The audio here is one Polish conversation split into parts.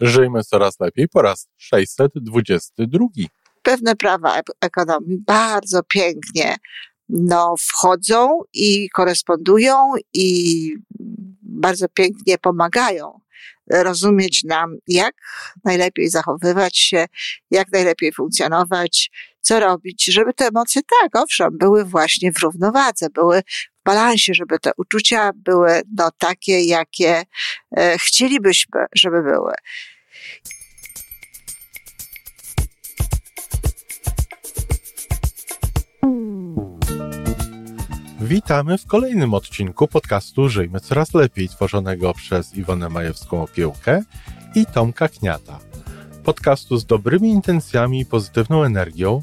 Żyjmy coraz lepiej po raz 622. Pewne prawa ekonomii bardzo pięknie no, wchodzą i korespondują i bardzo pięknie pomagają rozumieć nam, jak najlepiej zachowywać się, jak najlepiej funkcjonować, co robić, żeby te emocje, tak, owszem, były właśnie w równowadze, były balansie, żeby te uczucia były no, takie, jakie e, chcielibyśmy, żeby były. Witamy w kolejnym odcinku podcastu Żyjmy Coraz Lepiej, tworzonego przez Iwonę Majewską Opiełkę i Tomka Kniata. Podcastu z dobrymi intencjami i pozytywną energią,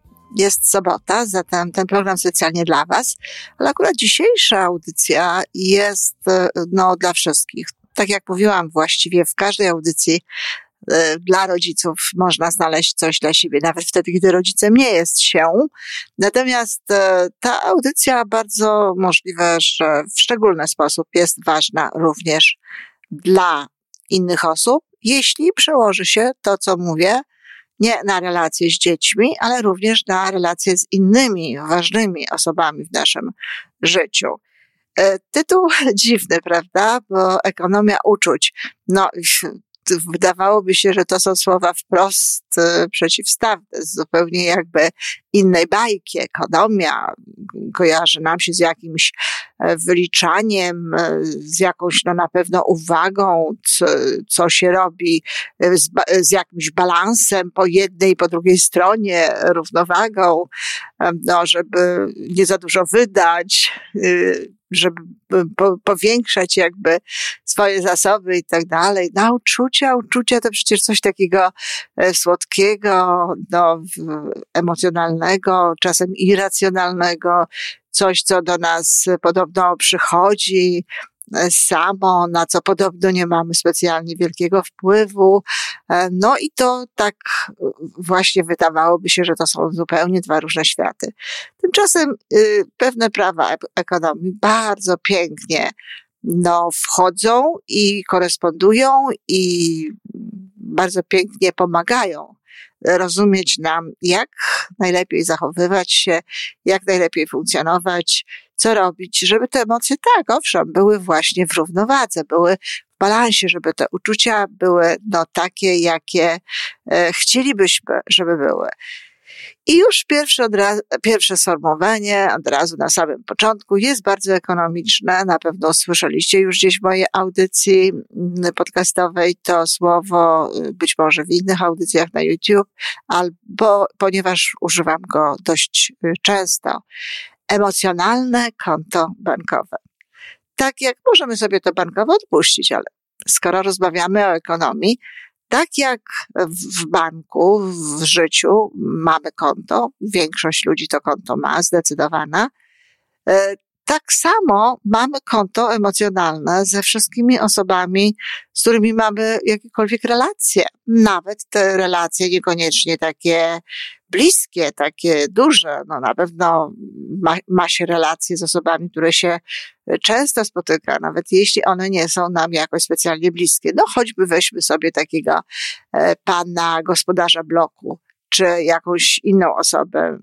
Jest sobota, zatem ten program specjalnie dla Was, ale akurat dzisiejsza audycja jest no, dla wszystkich. Tak jak mówiłam, właściwie w każdej audycji e, dla rodziców można znaleźć coś dla siebie, nawet wtedy, gdy rodzicem nie jest się. Natomiast e, ta audycja bardzo możliwe, że w szczególny sposób jest ważna również dla innych osób, jeśli przełoży się to, co mówię, nie na relacje z dziećmi, ale również na relacje z innymi ważnymi osobami w naszym życiu. E, tytuł dziwny, prawda? Bo ekonomia uczuć. No, wydawałoby się, że to są słowa wprost e, przeciwstawne, zupełnie jakby innej bajki. Ekonomia kojarzy nam się z jakimś e, wyliczaniem, e, z jakąś no na pewno uwagą, co, co się robi, z, z jakimś balansem po jednej i po drugiej stronie, równowagą, no, żeby nie za dużo wydać, żeby po, powiększać jakby swoje zasoby i tak dalej. No, uczucia, uczucia to przecież coś takiego e, słodkiego, no, emocjonalnego, czasem irracjonalnego, coś, co do nas podobno przychodzi, samo, na co podobno nie mamy specjalnie wielkiego wpływu. E, no i to tak właśnie wydawałoby się, że to są zupełnie dwa różne światy. Tymczasem y, pewne prawa ekonomii bardzo pięknie no, wchodzą i korespondują i bardzo pięknie pomagają rozumieć nam, jak najlepiej zachowywać się, jak najlepiej funkcjonować, co robić, żeby te emocje, tak, owszem, były właśnie w równowadze, były w balansie, żeby te uczucia były no, takie, jakie e, chcielibyśmy, żeby były. I już pierwsze, pierwsze sformułowanie od razu na samym początku jest bardzo ekonomiczne. Na pewno słyszeliście już gdzieś w mojej audycji mm, podcastowej to słowo, y, być może w innych audycjach na YouTube, albo ponieważ używam go dość y, często. Emocjonalne konto bankowe. Tak jak możemy sobie to bankowo odpuścić, ale skoro rozmawiamy o ekonomii, tak jak w banku, w życiu mamy konto, większość ludzi to konto ma, zdecydowana, e, tak samo mamy konto emocjonalne ze wszystkimi osobami, z którymi mamy jakiekolwiek relacje. Nawet te relacje niekoniecznie takie bliskie, takie duże. No na pewno ma, ma się relacje z osobami, które się często spotyka, nawet jeśli one nie są nam jakoś specjalnie bliskie. No choćby weźmy sobie takiego e, pana gospodarza bloku, czy jakąś inną osobę,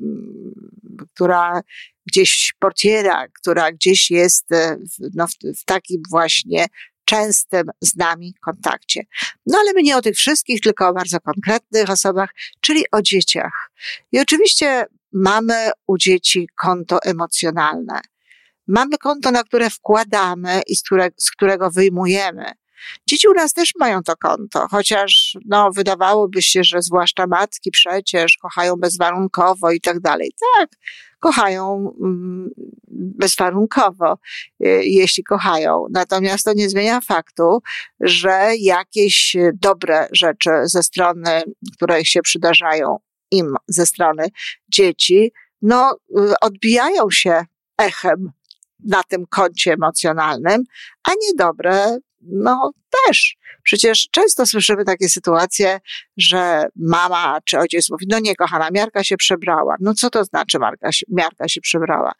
która gdzieś portiera, która gdzieś jest e, no, w, w takim właśnie częstym z nami kontakcie. No ale my nie o tych wszystkich, tylko o bardzo konkretnych osobach, czyli o dzieciach. I oczywiście mamy u dzieci konto emocjonalne. Mamy konto, na które wkładamy i z, które, z którego wyjmujemy. Dzieci u nas też mają to konto, chociaż no, wydawałoby się, że zwłaszcza matki przecież kochają bezwarunkowo i tak dalej. Tak, kochają mm, bezwarunkowo, y, jeśli kochają. Natomiast to nie zmienia faktu, że jakieś dobre rzeczy ze strony, które się przydarzają im ze strony dzieci, no, odbijają się echem na tym koncie emocjonalnym, a niedobre, no też. Przecież często słyszymy takie sytuacje, że mama czy ojciec mówi, no nie, kochana, miarka się przebrała. No co to znaczy marka się, miarka się przebrała?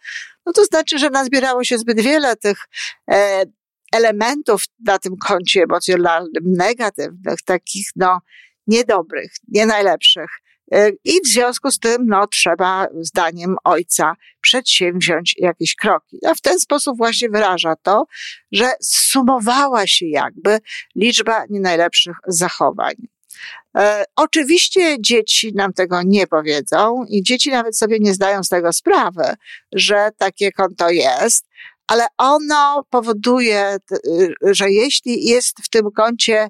No to znaczy, że nazbierało się zbyt wiele tych e, elementów na tym koncie emocjonalnym, negatywnych, takich, no, niedobrych, nie najlepszych. E, I w związku z tym, no, trzeba, zdaniem ojca, przedsięwziąć jakieś kroki. A w ten sposób właśnie wyraża to, że sumowała się jakby liczba nie najlepszych zachowań. E, oczywiście dzieci nam tego nie powiedzą i dzieci nawet sobie nie zdają z tego sprawy, że takie konto jest, ale ono powoduje, że jeśli jest w tym koncie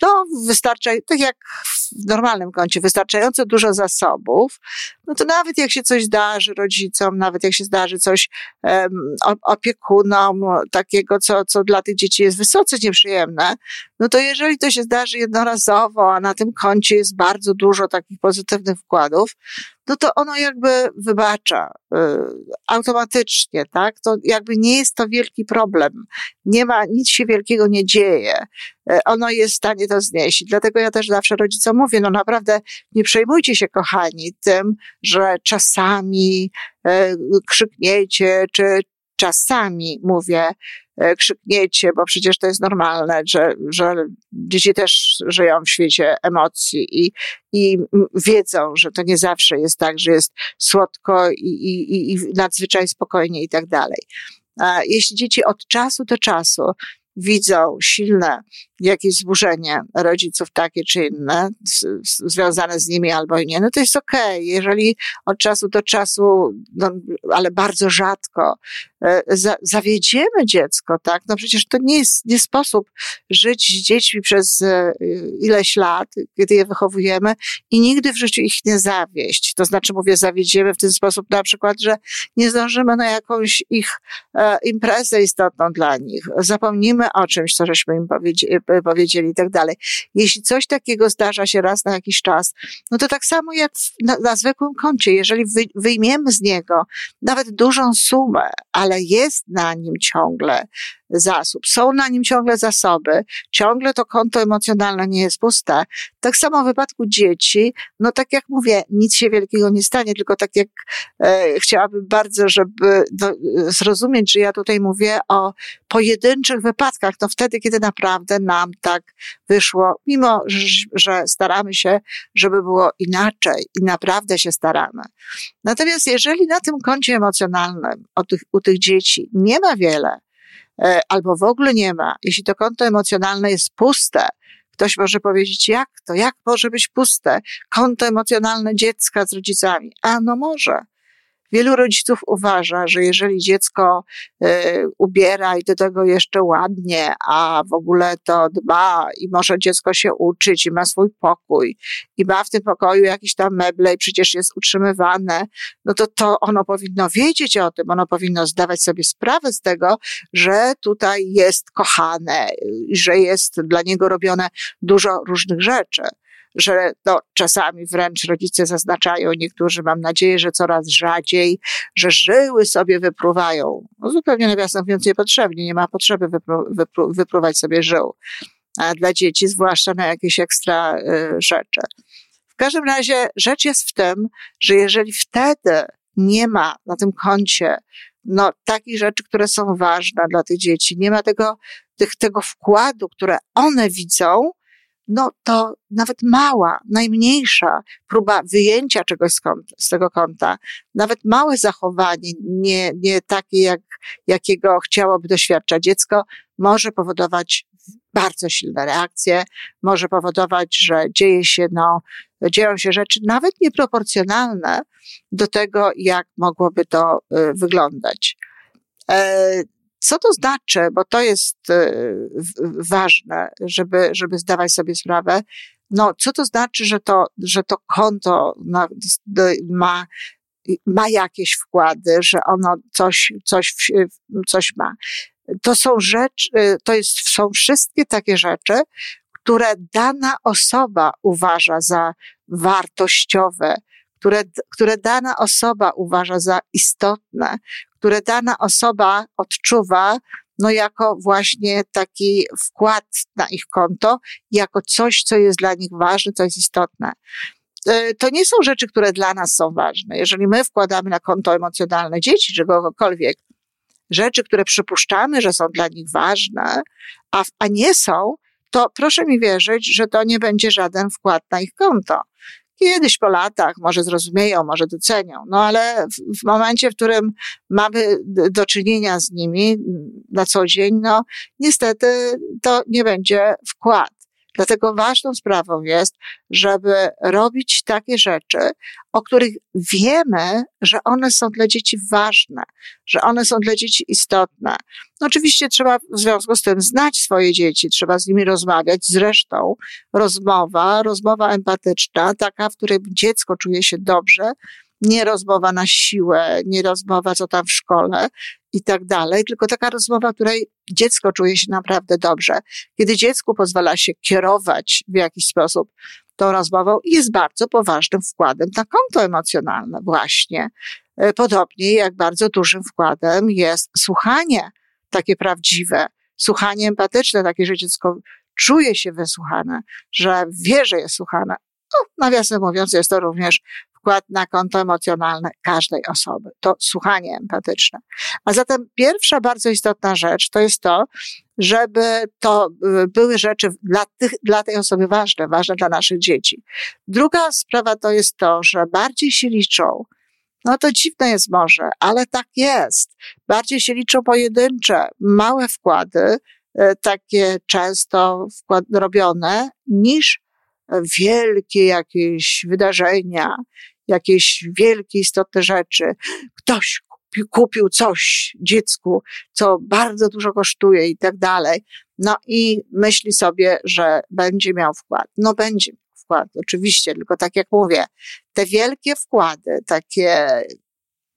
to wystarcza, tak jak w normalnym koncie, wystarczająco dużo zasobów, no to nawet jak się coś zdarzy rodzicom, nawet jak się zdarzy coś um, opiekunom, takiego, co, co dla tych dzieci jest wysoce nieprzyjemne, no to jeżeli to się zdarzy jednorazowo, a na tym koncie jest bardzo dużo takich pozytywnych wkładów, no to ono jakby wybacza y, automatycznie, tak? To jakby nie jest to wielki problem. Nie ma, nic się wielkiego nie dzieje. Y, ono jest w stanie to znieść. Dlatego ja też zawsze rodzicom mówię, no naprawdę nie przejmujcie się, kochani, tym, że czasami y, krzykniecie, czy czasami mówię, E, krzykniecie, bo przecież to jest normalne, że, że dzieci też żyją w świecie emocji i, i wiedzą, że to nie zawsze jest tak, że jest słodko i, i, i nadzwyczaj spokojnie i tak dalej. A jeśli dzieci od czasu do czasu widzą silne jakieś zburzenie rodziców takie czy inne, związane z nimi albo nie, no to jest okej. Okay. Jeżeli od czasu do czasu, no, ale bardzo rzadko, za, zawiedziemy dziecko, tak, no przecież to nie jest, nie sposób żyć z dziećmi przez e, ileś lat, kiedy je wychowujemy i nigdy w życiu ich nie zawieść. To znaczy, mówię, zawiedziemy w ten sposób na przykład, że nie zdążymy na jakąś ich e, imprezę istotną dla nich. Zapomnimy o czymś, co żeśmy im powiedzieli, powiedzieli i tak dalej. Jeśli coś takiego zdarza się raz na jakiś czas, no to tak samo jak na, na zwykłym koncie, jeżeli wy, wyjmiemy z niego nawet dużą sumę, ale jest na nim ciągle zasób. Są na nim ciągle zasoby, ciągle to konto emocjonalne nie jest puste. Tak samo w wypadku dzieci, no tak jak mówię, nic się wielkiego nie stanie, tylko tak jak e, chciałabym bardzo, żeby do, zrozumieć, że ja tutaj mówię o pojedynczych wypadkach, no wtedy, kiedy naprawdę nam tak wyszło, mimo że, staramy się, żeby było inaczej i naprawdę się staramy. Natomiast jeżeli na tym koncie emocjonalnym u tych, u tych dzieci nie ma wiele, albo w ogóle nie ma, jeśli to konto emocjonalne jest puste, ktoś może powiedzieć, jak to, jak może być puste konto emocjonalne dziecka z rodzicami? A no może. Wielu rodziców uważa, że jeżeli dziecko y, ubiera i do tego jeszcze ładnie, a w ogóle to dba i może dziecko się uczyć i ma swój pokój i ma w tym pokoju jakieś tam meble i przecież jest utrzymywane, no to to ono powinno wiedzieć o tym, ono powinno zdawać sobie sprawę z tego, że tutaj jest kochane i że jest dla niego robione dużo różnych rzeczy że no, czasami wręcz rodzice zaznaczają, niektórzy mam nadzieję, że coraz rzadziej, że żyły sobie wypruwają. No, zupełnie nawiasem mówiąc niepotrzebnie, nie ma potrzeby wypru, wypru, wypruwać sobie żył. A dla dzieci, zwłaszcza na jakieś ekstra y, rzeczy. W każdym razie rzecz jest w tym, że jeżeli wtedy nie ma na tym koncie no, takich rzeczy, które są ważne dla tych dzieci, nie ma tego, tych, tego wkładu, które one widzą, no to nawet mała, najmniejsza próba wyjęcia czegoś z, kąta, z tego kąta, nawet małe zachowanie, nie, nie takie, jak, jakiego chciałoby doświadczać dziecko, może powodować bardzo silne reakcje, może powodować, że dzieje się, no, dzieją się rzeczy nawet nieproporcjonalne do tego, jak mogłoby to y, wyglądać. Co to znaczy? Bo to jest e, ważne, żeby, żeby zdawać sobie sprawę. No, co to znaczy, że to, że to konto ma, ma jakieś wkłady, że ono coś, coś, coś ma. To są rzeczy, e, to jest, są wszystkie takie rzeczy, które dana osoba uważa za wartościowe, które, które dana osoba uważa za istotne, które dana osoba odczuwa, no jako właśnie taki wkład na ich konto, jako coś, co jest dla nich ważne, co jest istotne. E, to nie są rzeczy, które dla nas są ważne. Jeżeli my wkładamy na konto emocjonalne dzieci czy kogokolwiek, rzeczy, które przypuszczamy, że są dla nich ważne, a, a nie są, to proszę mi wierzyć, że to nie będzie żaden wkład na ich konto. Kiedyś po latach może zrozumieją, może docenią, no ale w, w momencie, w którym mamy do czynienia z nimi na co dzień, no niestety to nie będzie wkład. Dlatego ważną sprawą jest, żeby robić takie rzeczy, o których wiemy, że one są dla dzieci ważne, że one są dla dzieci istotne. No oczywiście trzeba w związku z tym znać swoje dzieci, trzeba z nimi rozmawiać. Zresztą rozmowa, rozmowa empatyczna, taka, w której dziecko czuje się dobrze, nie rozmowa na siłę, nie rozmowa co tam w szkole i tak dalej, tylko taka rozmowa, której dziecko czuje się naprawdę dobrze. Kiedy dziecku pozwala się kierować w jakiś sposób tą rozmową, jest bardzo poważnym wkładem na konto emocjonalne właśnie. E, podobnie jak bardzo dużym wkładem jest słuchanie takie prawdziwe, słuchanie empatyczne, takie, że dziecko czuje się wysłuchane, że wie, że jest słuchane. No, nawiasem mówiąc, jest to również wkład na konto emocjonalne każdej osoby. To słuchanie empatyczne. A zatem pierwsza bardzo istotna rzecz to jest to, żeby to y, były rzeczy dla, tych, dla tej osoby ważne, ważne dla naszych dzieci. Druga sprawa to jest to, że bardziej się liczą no to dziwne jest może, ale tak jest. Bardziej się liczą pojedyncze, małe wkłady, y, takie często wkład robione, niż wielkie jakieś wydarzenia, jakieś wielkie, istotne rzeczy. Ktoś kupił, coś dziecku, co bardzo dużo kosztuje i tak dalej. No i myśli sobie, że będzie miał wkład. No będzie miał wkład, oczywiście, tylko tak jak mówię, te wielkie wkłady, takie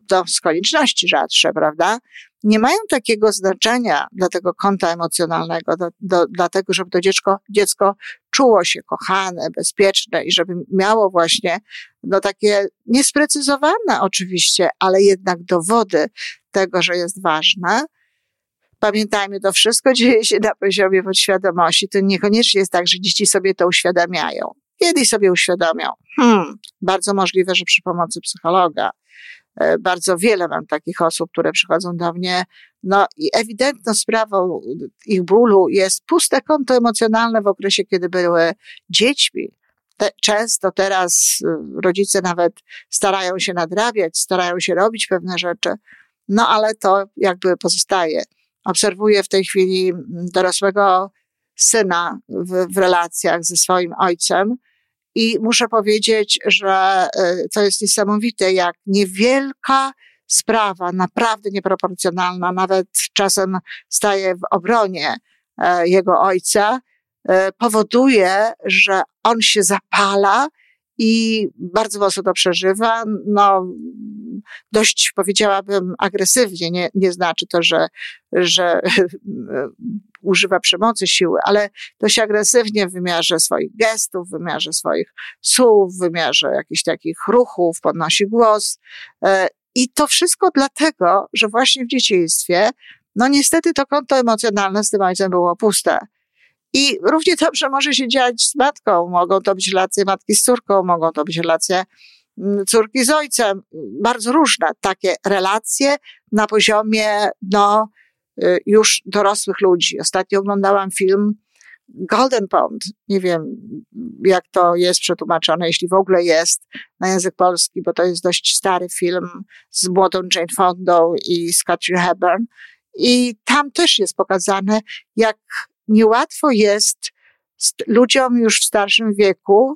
to z konieczności rzadsze, prawda? Nie mają takiego znaczenia dla tego konta emocjonalnego, do, do, dlatego, żeby to dziecko, dziecko czuło się kochane, bezpieczne i żeby miało właśnie no takie niesprecyzowane oczywiście, ale jednak dowody tego, że jest ważne. Pamiętajmy, to wszystko dzieje się na poziomie podświadomości. To niekoniecznie jest tak, że dzieci sobie to uświadamiają. Kiedyś sobie uświadomią. Hmm, bardzo możliwe, że przy pomocy psychologa. E, bardzo wiele mam takich osób, które przychodzą do mnie. No i ewidentną sprawą ich bólu jest puste konto emocjonalne w okresie, kiedy były dziećmi. Te, często teraz y, rodzice nawet starają się nadrabiać, starają się robić pewne rzeczy, no ale to jakby pozostaje. Obserwuję w tej chwili dorosłego syna w, w relacjach ze swoim ojcem, i muszę powiedzieć, że y, to jest niesamowite, jak niewielka sprawa, naprawdę nieproporcjonalna, nawet czasem staje w obronie e, jego ojca, e, powoduje, że on się zapala i bardzo mocno to przeżywa. No, dość powiedziałabym agresywnie, nie, nie znaczy to, że, że używa przemocy siły, ale dość agresywnie w wymiarze swoich gestów, w wymiarze swoich słów, w wymiarze jakichś takich ruchów, podnosi głos. E, I to wszystko dlatego, że właśnie w dzieciństwie, no niestety to konto emocjonalne z tym ojcem było puste. I równie dobrze może się dziać z matką. Mogą to być relacje matki z córką, mogą to być relacje mm, córki z ojcem. Bardzo różne takie relacje na poziomie, no, y, już dorosłych ludzi. Ostatnio oglądałam film Golden Pond. Nie wiem, jak to jest przetłumaczone, jeśli w ogóle jest na język polski, bo to jest dość stary film z młodą Jane Fondą i z Katrin Hepburn. I tam też jest pokazane, jak niełatwo jest ludziom już w starszym wieku,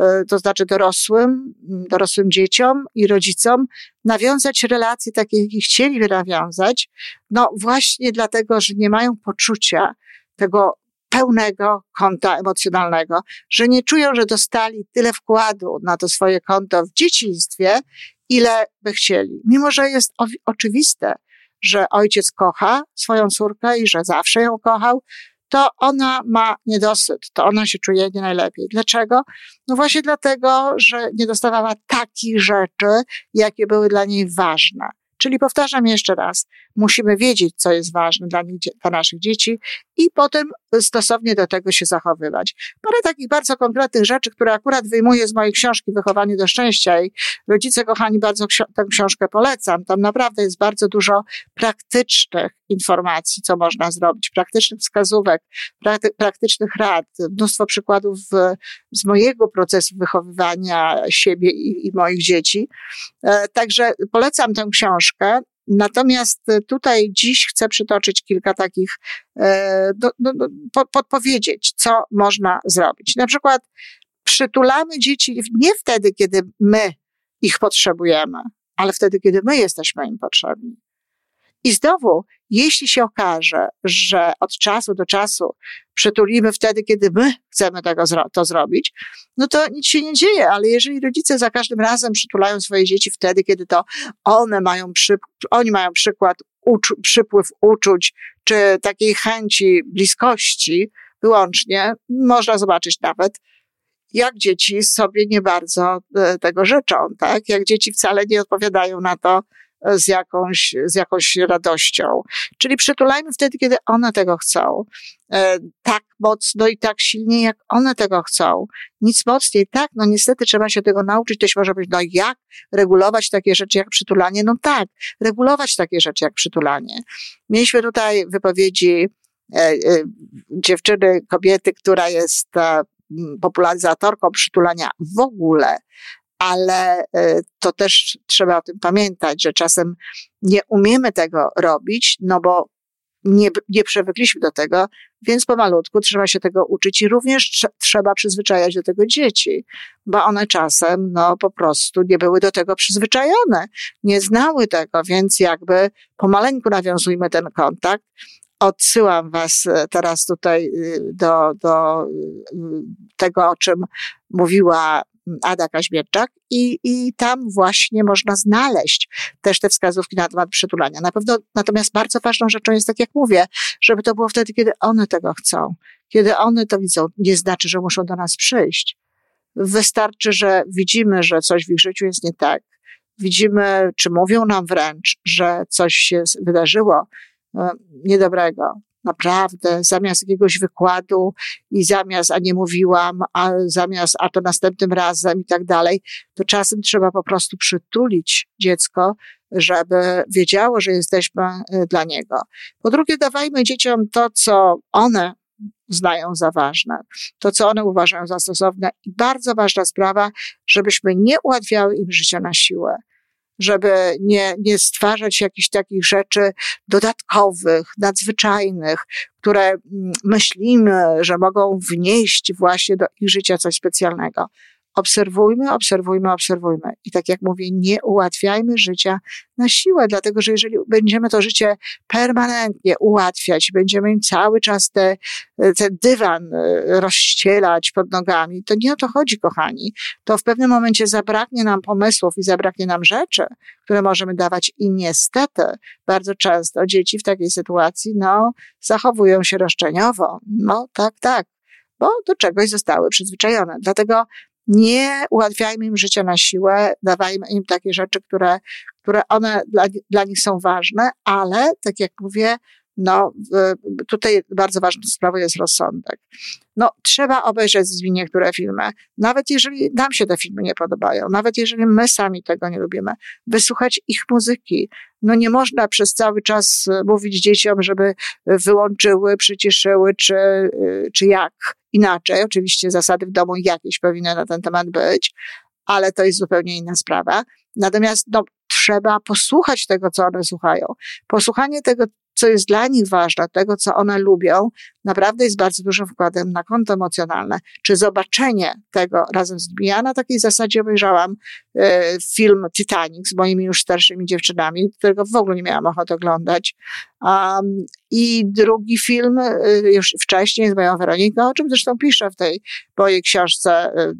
e, to znaczy dorosłym, dorosłym dzieciom i rodzicom, nawiązać relacje takie, jakie chcieliby nawiązać, no właśnie dlatego, że nie mają poczucia tego pełnego konta emocjonalnego, że nie czują, że dostali tyle wkładu na to swoje konto w dzieciństwie, ile by chcieli. Mimo, że jest oczywiste, że ojciec kocha swoją córkę i że zawsze ją kochał, to ona ma niedosyt, to ona się czuje nie najlepiej. Dlaczego? No właśnie dlatego, że nie dostawała takich rzeczy, jakie były dla niej ważne. Czyli powtarzam jeszcze raz, musimy wiedzieć, co jest ważne dla, dla naszych dzieci i potem stosownie do tego się zachowywać. Parę takich bardzo konkretnych rzeczy, które akurat wyjmuję z mojej książki Wychowanie do Szczęścia i rodzice kochani, bardzo tę książkę polecam. Tam naprawdę jest bardzo dużo praktycznych informacji, co można zrobić, praktycznych wskazówek, prakty, praktycznych rad, mnóstwo przykładów z mojego procesu wychowywania siebie i, i moich dzieci. E, także polecam tę książkę. Natomiast tutaj dziś chcę przytoczyć kilka takich, e, do, do, do, podpowiedzieć, co można zrobić. Na przykład przytulamy dzieci nie wtedy, kiedy my ich potrzebujemy, ale wtedy, kiedy my jesteśmy im potrzebni. I znowu, jeśli się okaże, że od czasu do czasu przytulimy wtedy, kiedy my chcemy tego, to zrobić, no to nic się nie dzieje, ale jeżeli rodzice za każdym razem przytulają swoje dzieci wtedy, kiedy to one mają, przy, oni mają przykład, uczu, przypływ uczuć, czy takiej chęci bliskości wyłącznie, można zobaczyć nawet, jak dzieci sobie nie bardzo e, tego życzą, tak? Jak dzieci wcale nie odpowiadają na to, z jakąś, z jakąś radością. Czyli przytulajmy wtedy, kiedy one tego chcą. E, tak mocno i tak silnie, jak one tego chcą. Nic mocniej. Tak, no niestety trzeba się tego nauczyć. Ktoś może być, no jak regulować takie rzeczy jak przytulanie? No tak, regulować takie rzeczy jak przytulanie. Mieliśmy tutaj wypowiedzi e, e, dziewczyny, kobiety, która jest popularyzatorką przytulania w ogóle, ale e, to też trzeba o tym pamiętać, że czasem nie umiemy tego robić, no bo nie, nie przywykliśmy do tego, więc pomalutku trzeba się tego uczyć i również tr trzeba przyzwyczajać do tego dzieci, bo one czasem, no po prostu nie były do tego przyzwyczajone, nie znały tego, więc jakby pomaleńku nawiązujmy ten kontakt. Odsyłam Was e, teraz tutaj y, do, do y, tego, o czym mówiła Ada Kaźmierczak i, i tam właśnie można znaleźć też te wskazówki na temat przytulania. Na pewno, natomiast bardzo ważną rzeczą jest, tak jak mówię, żeby to było wtedy, kiedy one tego chcą. Kiedy one to widzą, nie znaczy, że muszą do nas przyjść. Wystarczy, że widzimy, że coś w ich życiu jest nie tak. Widzimy, czy mówią nam wręcz, że coś się wydarzyło e, niedobrego naprawdę zamiast jakiegoś wykładu i zamiast, a nie mówiłam, a zamiast, a to następnym razem i tak dalej, to czasem trzeba po prostu przytulić dziecko, żeby wiedziało, że jesteśmy y, dla niego. Po drugie, dawajmy dzieciom to, co one znają za ważne, to, co one uważają za stosowne i bardzo ważna sprawa, żebyśmy nie ułatwiały im życia na siłę żeby nie, nie stwarzać jakichś takich rzeczy dodatkowych, nadzwyczajnych, które mm, myślimy, że mogą wnieść właśnie do ich życia coś specjalnego. Obserwujmy, obserwujmy, obserwujmy. I tak jak mówię, nie ułatwiajmy życia na siłę, dlatego że jeżeli będziemy to życie permanentnie ułatwiać, będziemy im cały czas te, ten dywan e, rozścielać pod nogami, to nie o to chodzi, kochani. To w pewnym momencie zabraknie nam pomysłów i zabraknie nam rzeczy, które możemy dawać i niestety bardzo często dzieci w takiej sytuacji, no, zachowują się roszczeniowo. No, tak, tak bo do czegoś zostały przyzwyczajone. Dlatego nie ułatwiajmy im życia na siłę, dawajmy im takie rzeczy, które, które one dla, dla nich są ważne, ale tak jak mówię, no, tutaj bardzo ważną sprawą jest rozsądek. No, trzeba obejrzeć z niektóre filmy, nawet jeżeli nam się te filmy nie podobają, nawet jeżeli my sami tego nie lubimy, wysłuchać ich muzyki. No, nie można przez cały czas mówić dzieciom, żeby wyłączyły, przyciszyły, czy, czy jak inaczej. Oczywiście zasady w domu jakieś powinny na ten temat być, ale to jest zupełnie inna sprawa. Natomiast no, trzeba posłuchać tego, co one słuchają. Posłuchanie tego, co jest dla nich ważne, tego, co one lubią, naprawdę jest bardzo dużym wkładem na konto emocjonalne. Czy zobaczenie tego razem z nimi. Ja na takiej zasadzie obejrzałam e, film Titanic z moimi już starszymi dziewczynami, którego w ogóle nie miałam ochoty oglądać. Um, I drugi film e, już wcześniej z moją Weroniką, o czym zresztą piszę w tej mojej książce e,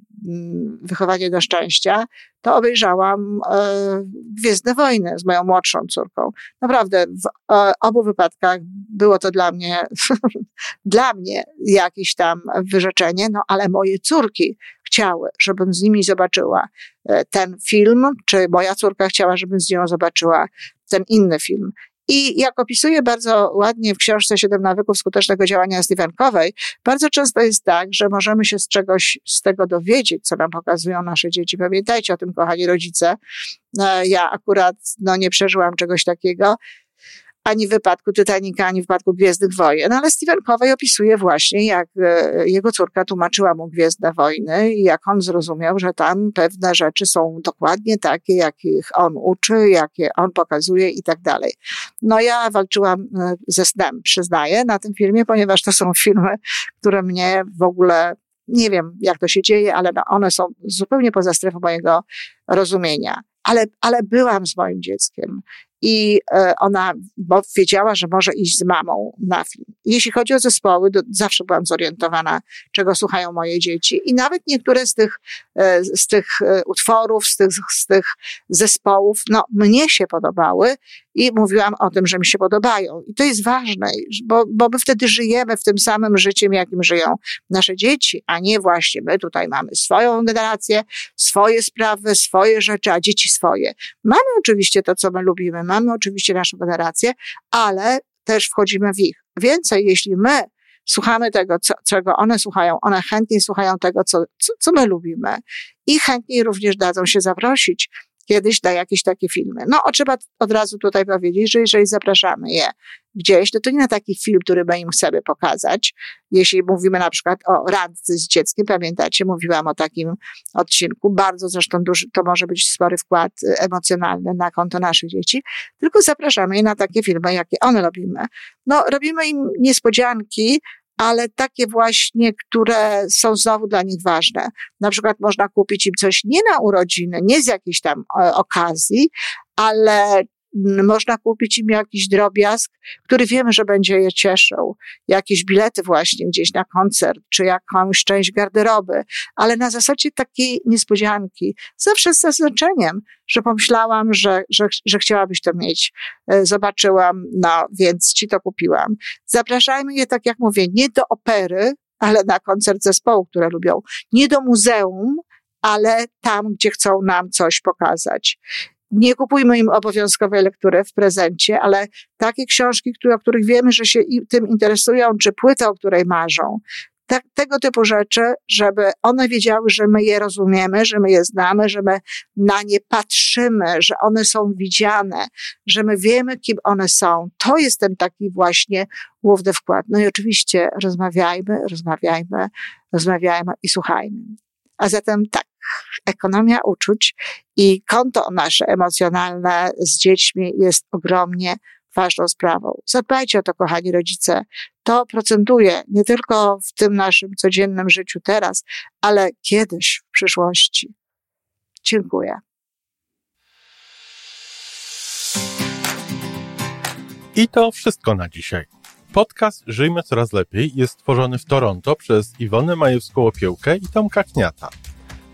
Wychowanie do szczęścia, to obejrzałam e, Gwiezdne Wojny z moją młodszą córką. Naprawdę, w e, obu wypadkach było to dla mnie, dla mnie jakieś tam wyrzeczenie, no ale moje córki chciały, żebym z nimi zobaczyła e, ten film, czy moja córka chciała, żebym z nią zobaczyła ten inny film. I jak opisuje bardzo ładnie w książce Siedem nawyków skutecznego działania Stephen Covey, bardzo często jest tak, że możemy się z czegoś z tego dowiedzieć, co nam pokazują nasze dzieci. Pamiętajcie o tym, kochani rodzice. E, ja akurat no, nie przeżyłam czegoś takiego, ani w wypadku Titanica, ani w wypadku Gwiezdnych Wojen, ale Stephen Covey opisuje właśnie, jak e, jego córka tłumaczyła mu Gwiezdne Wojny i jak on zrozumiał, że tam pewne rzeczy są dokładnie takie, jakich on uczy, jakie on pokazuje i tak dalej. No ja walczyłam e, ze snem, przyznaję, na tym filmie, ponieważ to są filmy, które mnie w ogóle nie wiem, jak to się dzieje, ale no one są zupełnie poza strefą mojego rozumienia. Ale, ale byłam z moim dzieckiem i e, ona bo wiedziała, że może iść z mamą na film. Jeśli chodzi o zespoły, zawsze byłam zorientowana, czego słuchają moje dzieci i nawet niektóre z tych, e, z tych e, utworów, z tych, z tych zespołów, no mnie się podobały i mówiłam o tym, że mi się podobają. I to jest ważne, bo, bo my wtedy żyjemy w tym samym życiem, jakim żyją nasze dzieci, a nie właśnie my tutaj mamy swoją generację, swoje sprawy, swoje rzeczy, a dzieci swoje. Mamy oczywiście to, co my lubimy, mamy oczywiście naszą generację, ale też wchodzimy w ich. Więcej, jeśli my słuchamy tego, co, czego one słuchają, one chętniej słuchają tego, co, co, co my lubimy i chętniej również dadzą się zaprosić kiedyś na jakieś takie filmy. No, trzeba od razu tutaj powiedzieć, że jeżeli zapraszamy je gdzieś, to to nie na taki film, który my im chcemy pokazać. Jeśli mówimy na przykład o randce z dzieckiem, pamiętacie, mówiłam o takim odcinku, bardzo zresztą duży, to może być spory wkład emocjonalny na konto naszych dzieci, tylko zapraszamy je na takie filmy, jakie one robimy. No, robimy im niespodzianki, ale takie właśnie, które są znowu dla nich ważne. Na przykład można kupić im coś nie na urodziny, nie z jakiejś tam e, okazji, ale można kupić im jakiś drobiazg, który wiemy, że będzie je cieszył. Jakieś bilety właśnie gdzieś na koncert, czy jakąś część garderoby, ale na zasadzie takiej niespodzianki. Zawsze z zaznaczeniem, że pomyślałam, że, że, że chciałabyś to mieć. E, zobaczyłam, no więc ci to kupiłam. Zapraszajmy je, tak jak mówię, nie do opery, ale na koncert zespołu, które lubią. Nie do muzeum, ale tam, gdzie chcą nam coś pokazać nie kupujmy im obowiązkowej lektury w prezencie, ale takie książki, które, o których wiemy, że się tym interesują, czy płytę, o której marzą. Tak, tego typu rzeczy, żeby one wiedziały, że my je rozumiemy, że my je znamy, że my na nie patrzymy, że one są widziane, że my wiemy, kim one są. To jest ten taki właśnie główny wkład. No i oczywiście rozmawiajmy, rozmawiajmy, rozmawiajmy i słuchajmy. A zatem tak, ekonomia uczuć i konto nasze emocjonalne z dziećmi jest ogromnie ważną sprawą. Zadbajcie o to, kochani rodzice. To procentuje nie tylko w tym naszym codziennym życiu teraz, ale kiedyś w przyszłości. Dziękuję. I to wszystko na dzisiaj. Podcast Żyjmy Coraz Lepiej jest stworzony w Toronto przez Iwonę Majewską-Opiełkę i Tomka Kniata.